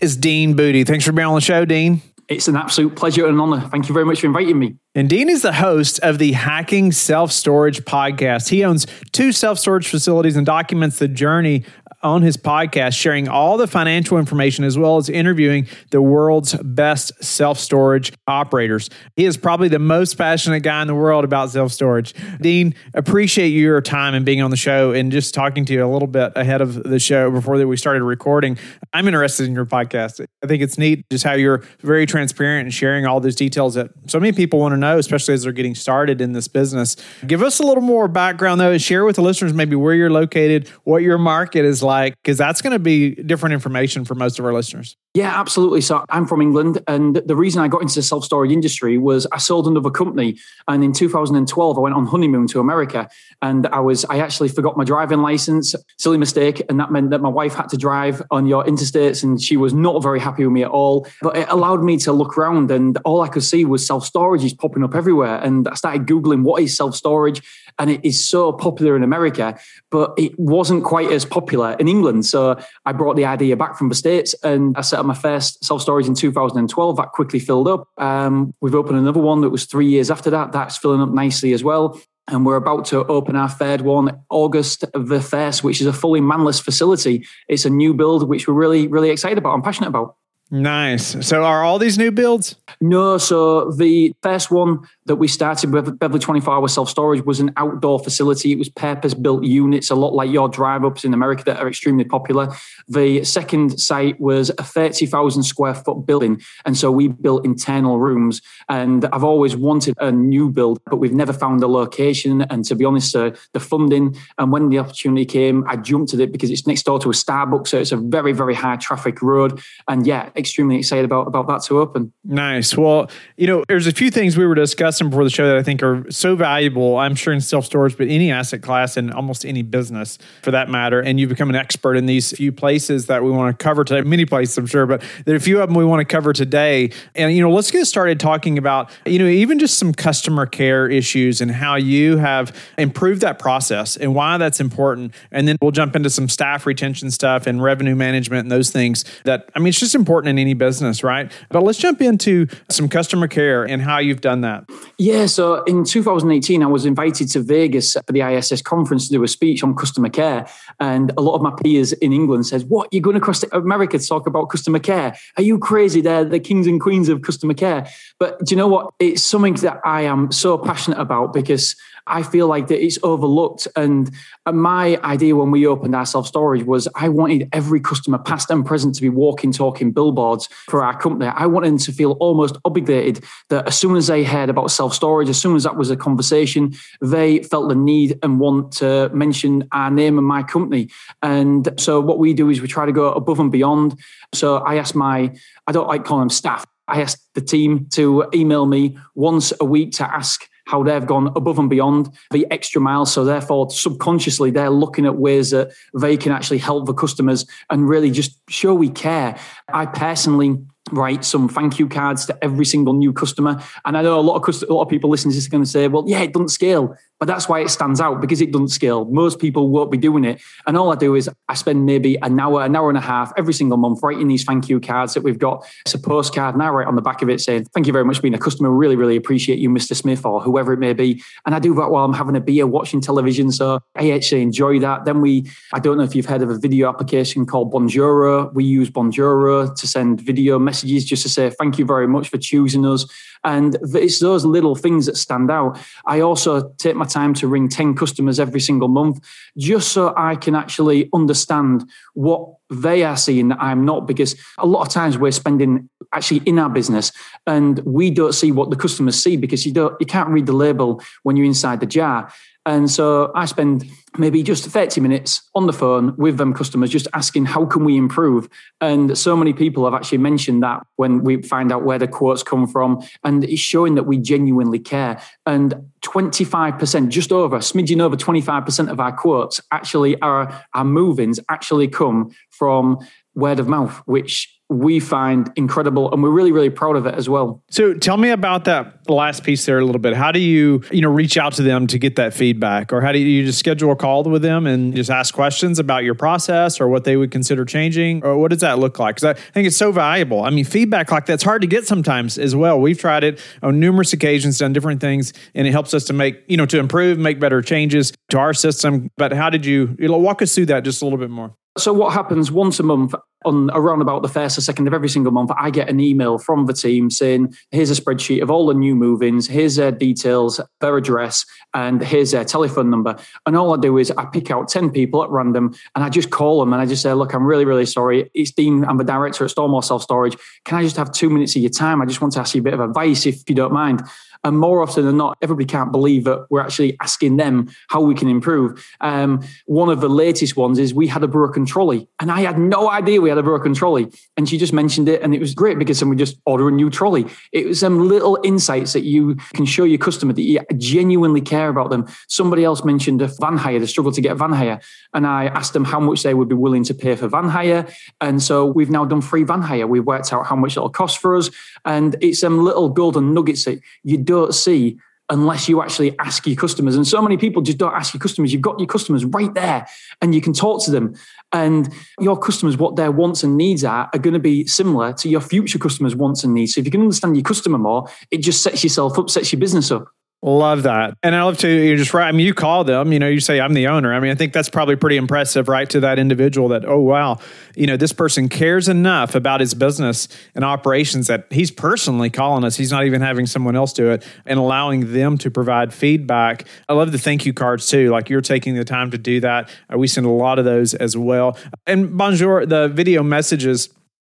is Dean Booty. Thanks for being on the show, Dean. It's an absolute pleasure and honor. Thank you very much for inviting me. And Dean is the host of the Hacking Self Storage podcast. He owns two self storage facilities and documents the journey on his podcast, sharing all the financial information as well as interviewing the world's best self storage operators. He is probably the most passionate guy in the world about self storage. Dean, appreciate your time and being on the show and just talking to you a little bit ahead of the show before that we started recording. I'm interested in your podcast. I think it's neat just how you're very transparent and sharing all those details that so many people want to know, especially as they're getting started in this business. Give us a little more background though, and share with the listeners maybe where you're located, what your market is like like? Because that's going to be different information for most of our listeners. Yeah, absolutely. So I'm from England, and the reason I got into the self storage industry was I sold another company, and in 2012 I went on honeymoon to America, and I was I actually forgot my driving license, silly mistake, and that meant that my wife had to drive on your interstates, and she was not very happy with me at all. But it allowed me to look around, and all I could see was self storage is popping up everywhere, and I started googling what is self storage, and it is so popular in America, but it wasn't quite as popular in England. So I brought the idea back from the states, and I set up my first self storage in 2012. That quickly filled up. Um, we've opened another one that was three years after that. That's filling up nicely as well. And we're about to open our third one August the 1st, which is a fully manless facility. It's a new build, which we're really, really excited about. I'm passionate about. Nice. So, are all these new builds? No. So, the first one that we started with Beverley 24 Hour Self Storage was an outdoor facility. It was purpose built units, a lot like your drive ups in America that are extremely popular. The second site was a 30,000 square foot building. And so, we built internal rooms. And I've always wanted a new build, but we've never found a location. And to be honest, uh, the funding and when the opportunity came, I jumped at it because it's next door to a Starbucks. So, it's a very, very high traffic road. And yeah, extremely excited about about that to open. Nice. Well, you know, there's a few things we were discussing before the show that I think are so valuable. I'm sure in self storage, but any asset class and almost any business for that matter. And you've become an expert in these few places that we want to cover today. Many places, I'm sure, but there are a few of them we want to cover today. And you know, let's get started talking about you know even just some customer care issues and how you have improved that process and why that's important. And then we'll jump into some staff retention stuff and revenue management and those things that I mean, it's just important in any business, right? But let's jump into some customer care and how you've done that. Yeah, so in 2018, I was invited to Vegas for the ISS conference to do a speech on customer care. And a lot of my peers in England says, What, you're going across to America to talk about customer care? Are you crazy? They're the kings and queens of customer care. But do you know what? It's something that I am so passionate about because I feel like that it's overlooked. And uh, my idea when we opened our self storage was I wanted every customer, past and present, to be walking, talking billboards for our company. I wanted them to feel almost obligated that as soon as they heard about self storage, as soon as that was a conversation, they felt the need and want to mention our name and my company. And so what we do is we try to go above and beyond. So I asked my, I don't like calling them staff. I asked the team to email me once a week to ask how they've gone above and beyond the extra mile. So therefore, subconsciously, they're looking at ways that they can actually help the customers and really just show we care. I personally write some thank you cards to every single new customer. And I know a lot of cust- a lot of people listening to this are going to say, well, yeah, it doesn't scale. But that's why it stands out because it doesn't scale. Most people won't be doing it. And all I do is I spend maybe an hour, an hour and a half every single month writing these thank you cards that we've got. It's a postcard I write on the back of it saying, Thank you very much for being a customer. Really, really appreciate you, Mr. Smith, or whoever it may be. And I do that while I'm having a beer, watching television. So I actually enjoy that. Then we, I don't know if you've heard of a video application called Bonjoro. We use Bonjoro to send video messages just to say thank you very much for choosing us. And it's those little things that stand out. I also take my time to ring 10 customers every single month just so I can actually understand what they are seeing that I'm not, because a lot of times we're spending actually in our business and we don't see what the customers see because you don't you can't read the label when you're inside the jar. And so I spend maybe just 30 minutes on the phone with them customers, just asking how can we improve. And so many people have actually mentioned that when we find out where the quotes come from, and it's showing that we genuinely care. And 25%, just over, smidging over 25% of our quotes actually are our move-ins actually come from word of mouth, which we find incredible and we're really really proud of it as well. So tell me about that last piece there a little bit. How do you you know reach out to them to get that feedback? Or how do you just schedule a call with them and just ask questions about your process or what they would consider changing? Or what does that look like? Because i think it's so valuable. I mean feedback like that's hard to get sometimes as well. We've tried it on numerous occasions done different things and it helps us to make you know to improve make better changes to our system. But how did you, you know, walk us through that just a little bit more. So what happens once a month on around about the first or second of every single month, I get an email from the team saying, here's a spreadsheet of all the new move-ins, here's their details, their address, and here's their telephone number. And all I do is I pick out 10 people at random and I just call them and I just say, look, I'm really, really sorry. It's Dean, I'm the director at Stormore Self Storage. Can I just have two minutes of your time? I just want to ask you a bit of advice if you don't mind. And more often than not, everybody can't believe that we're actually asking them how we can improve. Um, one of the latest ones is we had a broken trolley, and I had no idea we had a broken trolley. And she just mentioned it, and it was great because then we just order a new trolley. It was some little insights that you can show your customer that you genuinely care about them. Somebody else mentioned a van hire, the struggle to get van hire, and I asked them how much they would be willing to pay for van hire. And so we've now done free van hire. We've worked out how much it'll cost for us, and it's some little golden nuggets that you don't see unless you actually ask your customers. And so many people just don't ask your customers. You've got your customers right there and you can talk to them. And your customers, what their wants and needs are, are going to be similar to your future customers' wants and needs. So if you can understand your customer more, it just sets yourself up, sets your business up. Love that. And I love to you just right. I mean, you call them, you know, you say, I'm the owner. I mean, I think that's probably pretty impressive, right? To that individual that, oh, wow, you know, this person cares enough about his business and operations that he's personally calling us. He's not even having someone else do it and allowing them to provide feedback. I love the thank you cards too. Like you're taking the time to do that. Uh, we send a lot of those as well. And Bonjoro, the video messages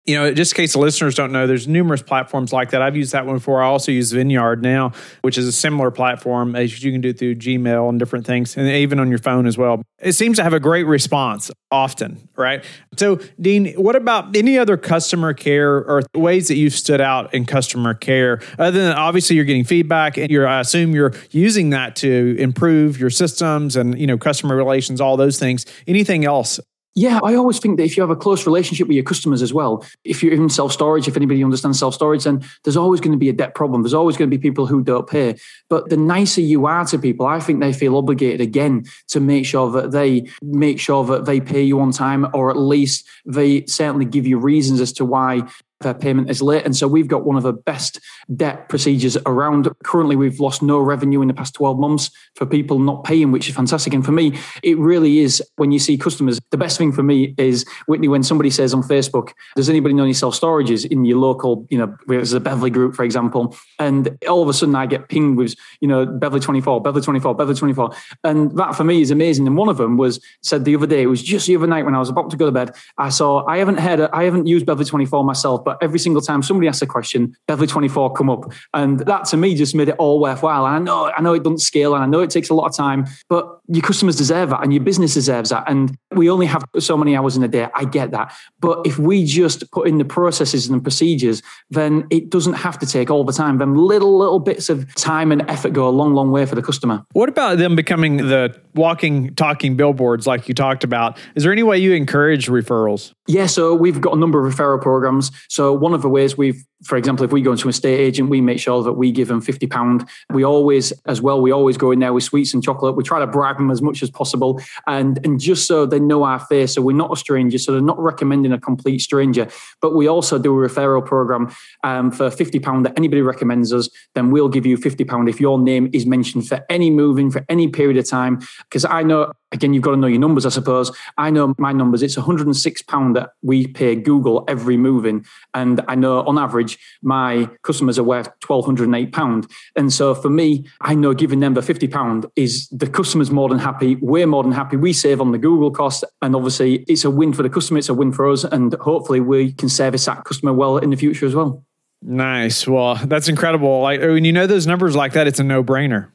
you know, just in case the listeners don't know, there's numerous platforms like that. I've used that one before. I also use Vidyard now, which is a similar platform as you can do through Gmail and different things, and even on your phone as well. It seems to have a great response often, right? So, Dean, what about any other customer care or ways that you've stood out in customer care? Other than obviously you're getting feedback, and you're I assume you're using that to improve your systems and you know customer relations, all those things. Anything else yeah, I always think that if you have a close relationship with your customers as well, if you're in self storage, if anybody understands self storage, then there's always going to be a debt problem. There's always going to be people who don't pay. But the nicer you are to people, I think they feel obligated again to make sure that they make sure that they pay you on time, or at least they certainly give you reasons as to why their payment is late. And so we've got one of the best debt procedures around. Currently, we've lost no revenue in the past 12 months for people not paying, which is fantastic. And for me, it really is when you see customers, the best thing for me is, Whitney, when somebody says on Facebook, does anybody know any self storages in your local, you know, there's a Beverley group, for example, and all of a sudden I get pinged with, you know, Beverley 24, Beverley 24, Beverley 24. And that for me is amazing. And one of them was said the other day, it was just the other night when I was about to go to bed, I saw, I haven't had, I haven't used Beverley 24 myself, but every single time somebody asks a question, Beverley 24 come up. And that to me just made it all worthwhile. And I know, I know it doesn't scale and I know it takes a lot of time, but your customers deserve that and your business deserves that. And we only have so many hours in a day. I get that. But if we just put in the processes and procedures, then it doesn't have to take all the time. Then little, little bits of time and effort go a long, long way for the customer. What about them becoming the walking, talking billboards like you talked about? Is there any way you encourage referrals? Yeah, so we've got a number of referral programs. So one of the ways we've for example, if we go into a state agent, we make sure that we give them fifty pound. We always, as well, we always go in there with sweets and chocolate. We try to bribe them as much as possible, and and just so they know our face, so we're not a stranger, so they're not recommending a complete stranger. But we also do a referral program um, for fifty pound that anybody recommends us. Then we'll give you fifty pound if your name is mentioned for any moving for any period of time. Because I know again, you've got to know your numbers, I suppose. I know my numbers. It's £106 that we pay Google every moving. And I know on average, my customers are worth £1,208. And so for me, I know giving them the £50 is the customer's more than happy. We're more than happy. We save on the Google cost. And obviously, it's a win for the customer, it's a win for us. And hopefully, we can service that customer well in the future as well. Nice. Well, that's incredible. Like when you know those numbers like that, it's a no brainer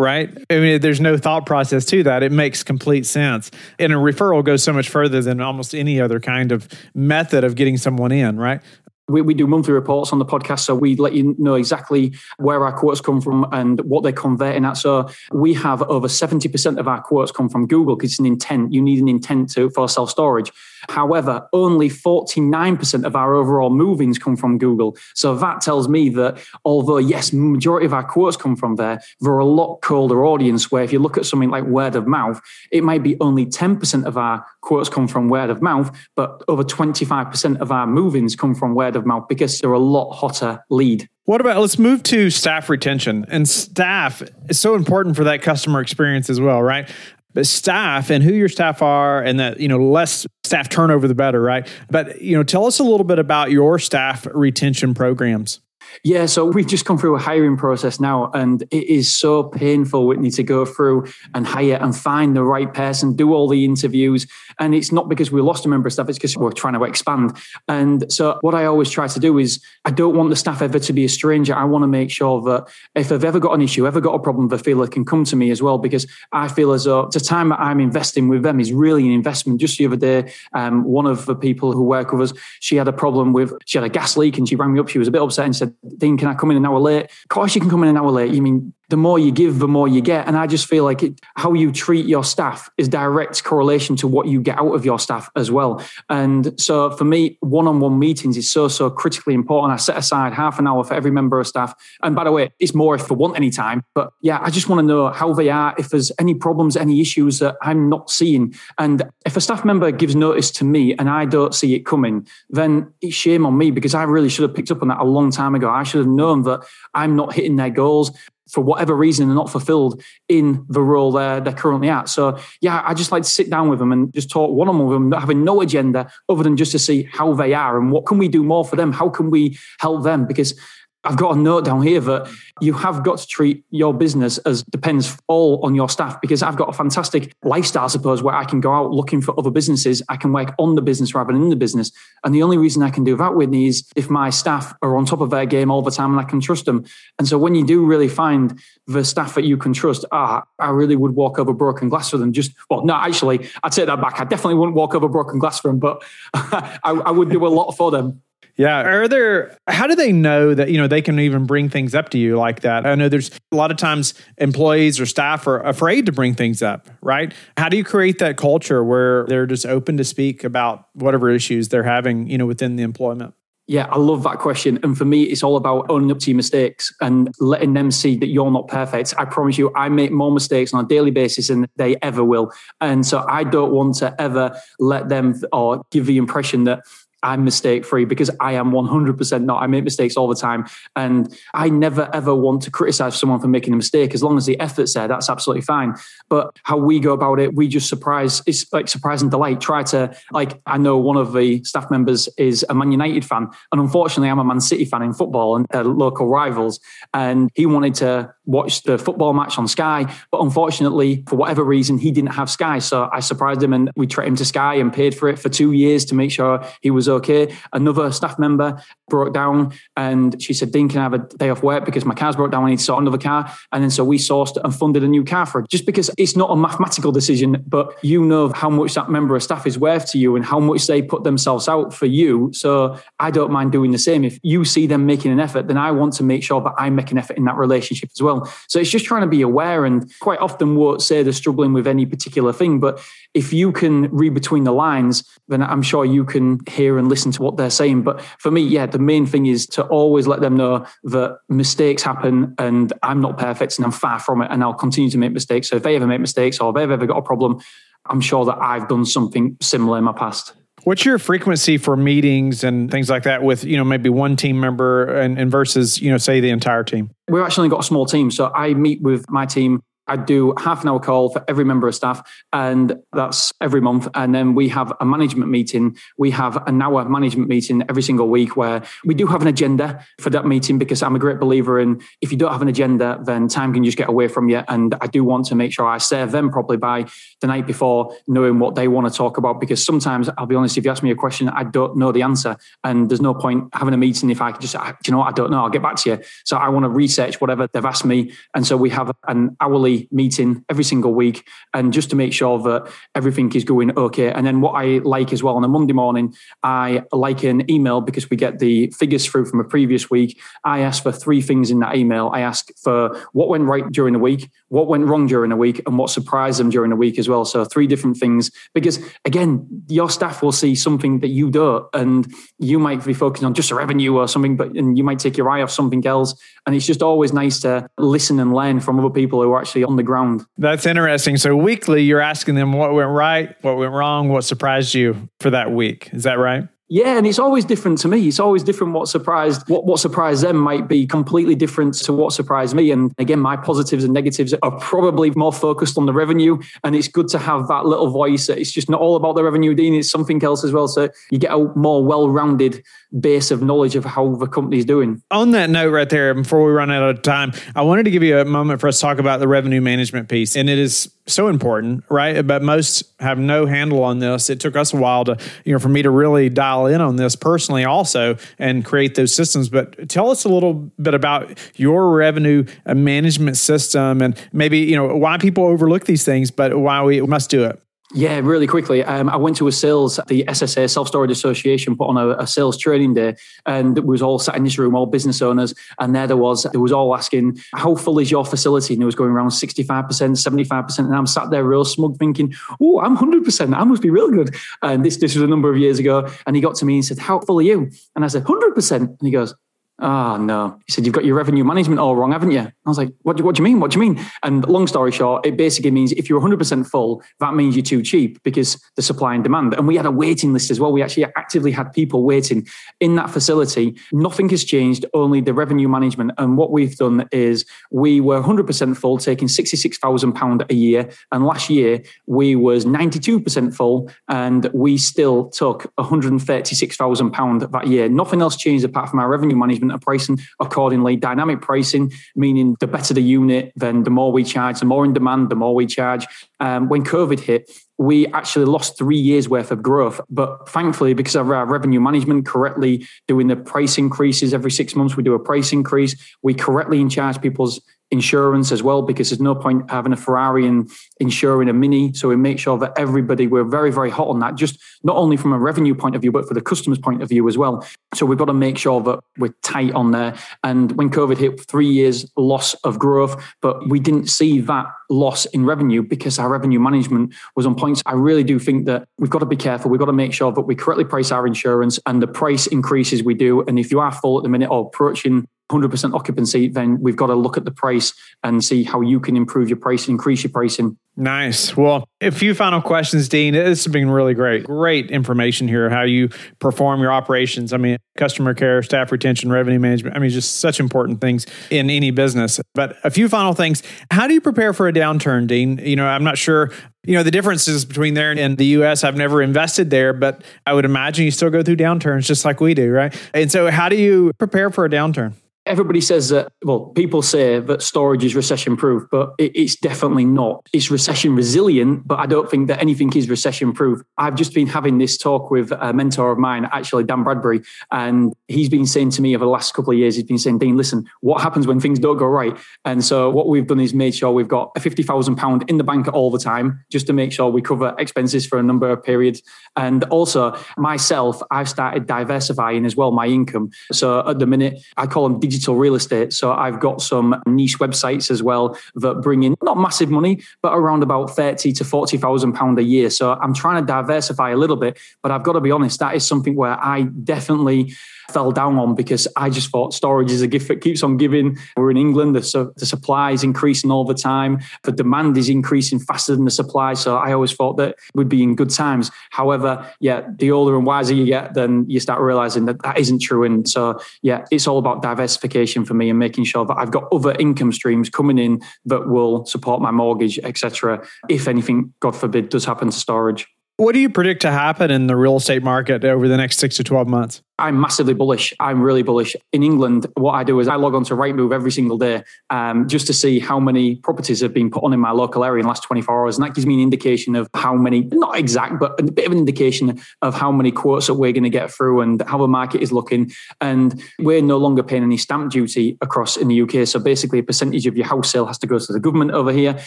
right? I mean, there's no thought process to that. It makes complete sense. And a referral goes so much further than almost any other kind of method of getting someone in, right? We, we do monthly reports on the podcast, so we let you know exactly where our quotes come from and what they're converting at. So we have over 70% of our quotes come from Google because it's an intent. You need an intent to for self storage. However, only 49% of our overall movings come from Google. So that tells me that although, yes, majority of our quotes come from there, they're a lot colder audience where if you look at something like word of mouth, it might be only 10% of our quotes come from word of mouth, but over 25% of our movings come from word of mouth because they're a lot hotter lead. What about let's move to staff retention and staff is so important for that customer experience as well, right? But staff and who your staff are and that you know less staff turnover the better right? But you know tell us a little bit about your staff retention programs yeah, so we've just come through a hiring process now, and it is so painful, Whitney, to go through and hire and find the right person, do all the interviews. And it's not because we lost a member of staff, it's because we're trying to expand. And so, what I always try to do is, I don't want the staff ever to be a stranger. I want to make sure that if they've ever got an issue, ever got a problem, they feel they can come to me as well, because I feel as though the time that I'm investing with them is really an investment. Just the other day, um, one of the people who work with us, she had a problem with, she had a gas leak and she rang me up. She was a bit upset and said, Dean, can I come in an hour late? Of course, you can come in an hour late. You mean the more you give, the more you get. And I just feel like it, how you treat your staff is direct correlation to what you get out of your staff as well. And so for me, one-on-one meetings is so, so critically important. I set aside half an hour for every member of staff. And by the way, it's more if they want any time. But yeah, I just want to know how they are, if there's any problems, any issues that I'm not seeing. And if a staff member gives notice to me and I don't see it coming, then it's shame on me because I really should have picked up on that a long time ago. I should have known that I'm not hitting their goals for whatever reason are not fulfilled in the role they're, they're currently at. So yeah, I just like to sit down with them and just talk one on one with them, having no agenda other than just to see how they are and what can we do more for them? How can we help them? Because I've got a note down here that you have got to treat your business as depends all on your staff because I've got a fantastic lifestyle, I suppose, where I can go out looking for other businesses. I can work on the business rather than in the business. And the only reason I can do that, Whitney, is if my staff are on top of their game all the time and I can trust them. And so when you do really find the staff that you can trust, ah, I really would walk over broken glass for them. Just, well, no, actually, I'd take that back. I definitely wouldn't walk over broken glass for them, but I, I would do a lot for them. Yeah. Are there, how do they know that, you know, they can even bring things up to you like that? I know there's a lot of times employees or staff are afraid to bring things up, right? How do you create that culture where they're just open to speak about whatever issues they're having, you know, within the employment? Yeah, I love that question. And for me, it's all about owning up to your mistakes and letting them see that you're not perfect. I promise you, I make more mistakes on a daily basis than they ever will. And so I don't want to ever let them or give the impression that I'm mistake free because I am 100% not. I make mistakes all the time. And I never ever want to criticize someone for making a mistake. As long as the effort's there, that's absolutely fine. But how we go about it, we just surprise, it's like surprise and delight. Try to, like, I know one of the staff members is a Man United fan. And unfortunately, I'm a Man City fan in football and local rivals. And he wanted to watch the football match on Sky. But unfortunately, for whatever reason, he didn't have Sky. So I surprised him and we treated him to Sky and paid for it for two years to make sure he was okay. Another staff member broke down and she said, Dean, can I have a day off work because my car's broke down? I need to sort another car. And then so we sourced and funded a new car for her just because it's not a mathematical decision, but you know how much that member of staff is worth to you and how much they put themselves out for you. So I don't mind doing the same. If you see them making an effort, then I want to make sure that I make an effort in that relationship as well. So it's just trying to be aware and quite often won't say they're struggling with any particular thing, but if you can read between the lines, then I'm sure you can hear and listen to what they're saying. But for me, yeah, the main thing is to always let them know that mistakes happen and I'm not perfect and I'm far from it and I'll continue to make mistakes. So if they ever make mistakes or if they've ever got a problem, I'm sure that I've done something similar in my past. What's your frequency for meetings and things like that with, you know, maybe one team member and, and versus, you know, say the entire team? We've actually got a small team. So I meet with my team I do half an hour call for every member of staff, and that's every month. And then we have a management meeting. We have an hour management meeting every single week where we do have an agenda for that meeting because I'm a great believer in if you don't have an agenda, then time can just get away from you. And I do want to make sure I serve them properly by the night before, knowing what they want to talk about. Because sometimes, I'll be honest, if you ask me a question, I don't know the answer. And there's no point having a meeting if I just, ah, you know what, I don't know, I'll get back to you. So I want to research whatever they've asked me. And so we have an hourly meeting every single week. And just to make sure that everything is going okay. And then what I like as well on a Monday morning, I like an email because we get the figures through from a previous week. I ask for three things in that email. I ask for what went right during the week, what went wrong during the week, and what surprised them during the week as well. So three different things. Because again, your staff will see something that you don't, and you might be focusing on just a revenue or something, but and you might take your eye off something else. And it's just always nice to listen and learn from other people who are actually on the ground. That's interesting. So weekly, you're asking them what went right, what went wrong, what surprised you for that week. Is that right? Yeah, and it's always different to me. It's always different what surprised what, what surprised them might be completely different to what surprised me. And again, my positives and negatives are probably more focused on the revenue. And it's good to have that little voice. It's just not all about the revenue, Dean. It's something else as well. So you get a more well-rounded base of knowledge of how the company's doing. On that note, right there, before we run out of time, I wanted to give you a moment for us to talk about the revenue management piece. And it is so important, right? But most have no handle on this. It took us a while to, you know, for me to really dial in on this personally also and create those systems. But tell us a little bit about your revenue management system and maybe, you know, why people overlook these things, but why we must do it. Yeah, really quickly. Um, I went to a sales, the SSA Self Storage Association put on a, a, sales training day, and it was all sat in this room, all business owners, and there there was, it was all asking, "How full is your facility?" And it was going around sixty five percent, seventy five percent, and I'm sat there real smug, thinking, "Oh, I'm hundred percent. I must be real good." And this this was a number of years ago, and he got to me and said, "How full are you?" And I said, 100 percent," and he goes, Oh, no. He said, You've got your revenue management all wrong, haven't you? I was like, what do, what do you mean? What do you mean? And long story short, it basically means if you're 100% full, that means you're too cheap because the supply and demand. And we had a waiting list as well. We actually actively had people waiting in that facility. Nothing has changed, only the revenue management. And what we've done is we were 100% full, taking £66,000 a year. And last year, we was 92% full and we still took £136,000 that year. Nothing else changed apart from our revenue management pricing accordingly. Dynamic pricing, meaning the better the unit, then the more we charge, the more in demand, the more we charge. Um, when COVID hit, we actually lost three years worth of growth. But thankfully, because of our revenue management correctly doing the price increases every six months, we do a price increase. We correctly in charge people's insurance as well because there's no point having a Ferrari and insuring a Mini. So we make sure that everybody we're very very hot on that, just not only from a revenue point of view, but for the customer's point of view as well. So we've got to make sure that we're tight on there. And when COVID hit, three years loss of growth, but we didn't see that loss in revenue because our revenue management was on points. I really do think that we've got to be careful. We've got to make sure that we correctly price our insurance and the price increases we do. And if you are full at the minute or approaching 100% occupancy, then we've got to look at the price and see how you can improve your price, increase your pricing. Nice. Well, a few final questions, Dean. This has been really great. Great information here, how you perform your operations. I mean, customer care, staff retention, revenue management. I mean, just such important things in any business. But a few final things. How do you prepare for a downturn, Dean? You know, I'm not sure you know the differences between there and the US I've never invested there but I would imagine you still go through downturns just like we do right and so how do you prepare for a downturn everybody says that, well, people say that storage is recession proof, but it's definitely not. It's recession resilient, but I don't think that anything is recession proof. I've just been having this talk with a mentor of mine, actually, Dan Bradbury, and he's been saying to me over the last couple of years, he's been saying, Dean, listen, what happens when things don't go right? And so what we've done is made sure we've got a £50,000 in the bank all the time, just to make sure we cover expenses for a number of periods. And also, myself, I've started diversifying as well my income. So at the minute, I call them digital real estate. So I've got some niche websites as well that bring in not massive money, but around about 30 to 40,000 pound a year. So I'm trying to diversify a little bit, but I've got to be honest, that is something where I definitely fell down on because I just thought storage is a gift that keeps on giving. We're in England, the, so the supply is increasing all the time. The demand is increasing faster than the supply. So I always thought that would be in good times. However, yeah, the older and wiser you get, then you start realizing that that isn't true. And so, yeah, it's all about diversification diversification for me and making sure that I've got other income streams coming in that will support my mortgage, etc. If anything, God forbid, does happen to storage. What do you predict to happen in the real estate market over the next six to 12 months? I'm massively bullish. I'm really bullish. In England, what I do is I log on to Rightmove every single day um, just to see how many properties have been put on in my local area in the last 24 hours. And that gives me an indication of how many, not exact, but a bit of an indication of how many quotes that we're going to get through and how the market is looking. And we're no longer paying any stamp duty across in the UK. So basically, a percentage of your house sale has to go to the government over here.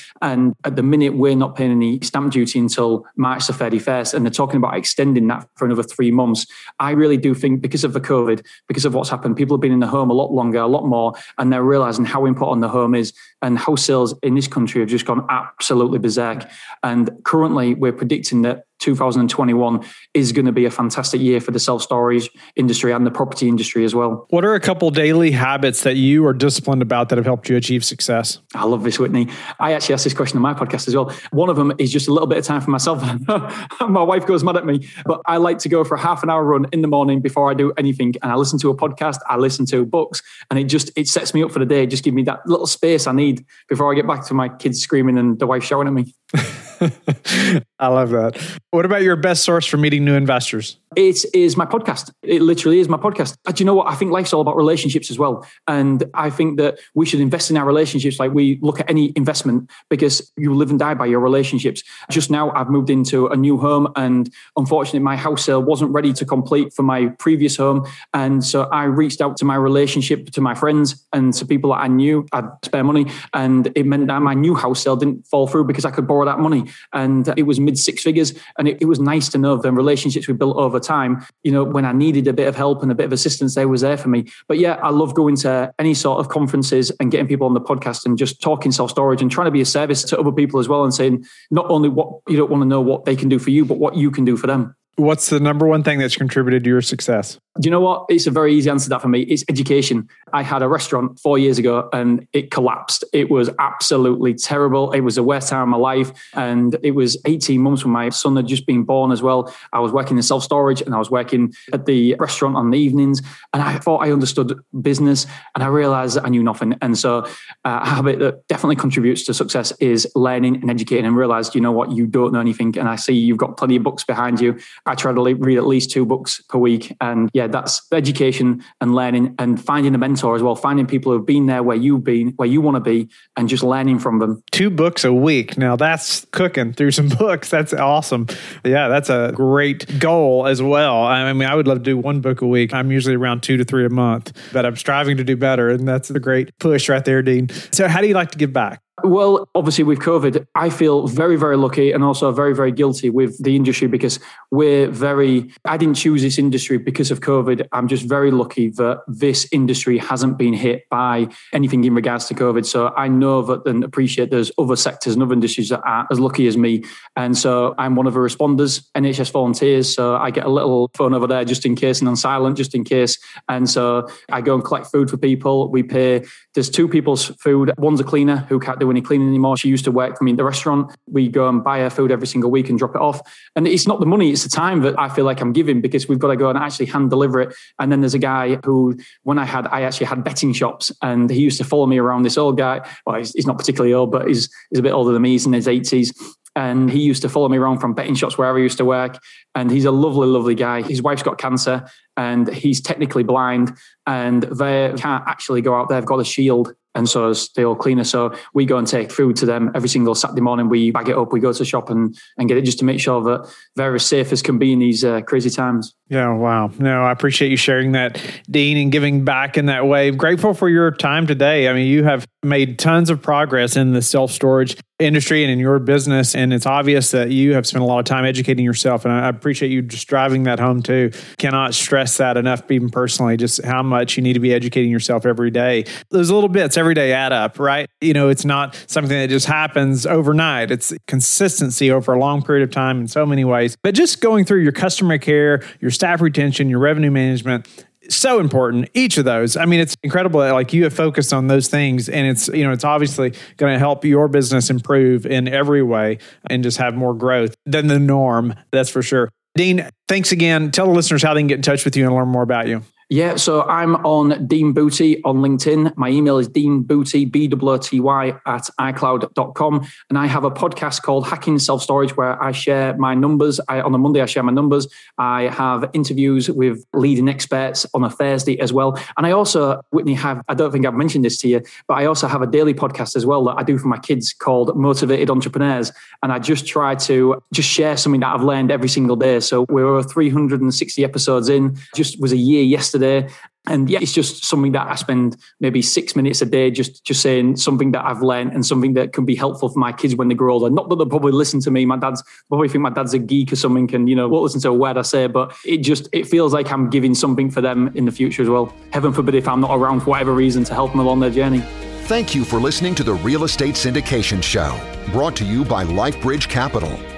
And at the minute, we're not paying any stamp duty until March the 31st. And they're talking about extending that for another three months. I really do think because of the COVID, because of what's happened, people have been in the home a lot longer, a lot more, and they're realizing how important the home is. And house sales in this country have just gone absolutely berserk. And currently, we're predicting that 2021 is going to be a fantastic year for the self storage industry and the property industry as well. What are a couple daily habits that you are disciplined about that have helped you achieve success? I love this, Whitney. I actually asked this question on my podcast as well. One of them is just a little bit of time for myself. my wife goes mad at me, but I like to go for a half an hour run in the morning before I do anything. And I listen to a podcast, I listen to books, and it just it sets me up for the day. It Just give me that little space I need before I get back to my kids screaming and the wife shouting at me. I love that. What about your best source for meeting new investors? It is my podcast. It literally is my podcast. Do you know what? I think life's all about relationships as well. And I think that we should invest in our relationships like we look at any investment because you live and die by your relationships. Just now, I've moved into a new home, and unfortunately, my house sale wasn't ready to complete for my previous home. And so I reached out to my relationship, to my friends, and to people that I knew I'd spare money. And it meant that my new house sale didn't fall through because I could borrow that money. And uh, it was mid six figures. And it, it was nice to know the relationships we built over time, you know, when I needed a bit of help and a bit of assistance, they was there for me. But yeah, I love going to any sort of conferences and getting people on the podcast and just talking self storage and trying to be a service to other people as well and saying not only what you don't want to know what they can do for you, but what you can do for them. What's the number one thing that's contributed to your success? Do you know what? It's a very easy answer to that for me. It's education. I had a restaurant four years ago and it collapsed. It was absolutely terrible. It was the worst time of my life. And it was 18 months when my son had just been born as well. I was working in self storage and I was working at the restaurant on the evenings. And I thought I understood business and I realized that I knew nothing. And so uh, a habit that definitely contributes to success is learning and educating and realize, you know what, you don't know anything. And I see you've got plenty of books behind you. I try to read at least two books per week. And yeah, that's education and learning and finding a mentor as well, finding people who've been there where you've been, where you want to be, and just learning from them. Two books a week. Now that's cooking through some books. That's awesome. Yeah, that's a great goal as well. I mean, I would love to do one book a week. I'm usually around two to three a month, but I'm striving to do better. And that's a great push right there, Dean. So, how do you like to give back? Well, obviously, with COVID, I feel very, very lucky and also very, very guilty with the industry because we're very, I didn't choose this industry because of COVID. I'm just very lucky that this industry hasn't been hit by anything in regards to COVID. So I know that and appreciate there's other sectors and other industries that aren't as lucky as me. And so I'm one of the responders, NHS volunteers. So I get a little phone over there just in case and on silent, just in case. And so I go and collect food for people. We pay, there's two people's food. One's a cleaner who can't do any cleaning anymore. She used to work for me in the restaurant. We go and buy her food every single week and drop it off. And it's not the money, it's the time that I feel like I'm giving because we've got to go and actually hand deliver it. And then there's a guy who, when I had, I actually had betting shops and he used to follow me around this old guy. Well, he's, he's not particularly old, but he's, he's a bit older than me. He's in his 80s and he used to follow me around from betting shops wherever he used to work. And he's a lovely, lovely guy. His wife's got cancer, and he's technically blind, and they can't actually go out. They've got a shield and so is the old cleaner. So we go and take food to them every single Saturday morning. We bag it up, we go to the shop and, and get it just to make sure that they're as safe as can be in these uh, crazy times. Yeah, wow. No, I appreciate you sharing that, Dean, and giving back in that way. Grateful for your time today. I mean, you have made tons of progress in the self storage industry and in your business. And it's obvious that you have spent a lot of time educating yourself. And I appreciate you just driving that home too. Cannot stress that enough, even personally, just how much you need to be educating yourself every day. Those little bits every day add up, right? You know, it's not something that just happens overnight. It's consistency over a long period of time in so many ways. But just going through your customer care, your staff retention, your revenue management, so important each of those. I mean it's incredible that like you have focused on those things and it's you know it's obviously going to help your business improve in every way and just have more growth than the norm that's for sure. Dean thanks again. Tell the listeners how they can get in touch with you and learn more about you Yeah, so I'm on Dean Booty on LinkedIn. My email is deanbooty, B-O-T-Y, at iCloud.com. And I have a podcast called Hacking Self Storage where I share my numbers. I, on a Monday, I share my numbers. I have interviews with leading experts on a Thursday as well. And I also, Whitney, have, I don't think I've mentioned this to you, but I also have a daily podcast as well that I do for my kids called Motivated Entrepreneurs. And I just try to just share something that I've learned every single day. So we're over 360 episodes in, just was a year yesterday yesterday. And yeah, it's just something that I spend maybe six minutes a day just just saying something that I've learned and something that can be helpful for my kids when they grow older. Not that they'll probably listen to me. My dad's probably think my dad's a geek or something and you know won't listen to a word I say, but it just it feels like I'm giving something for them in the future as well. Heaven forbid if I'm not around for whatever reason to help them along their journey. Thank you for listening to the Real Estate Syndication Show, brought to you by LifeBridge Capital.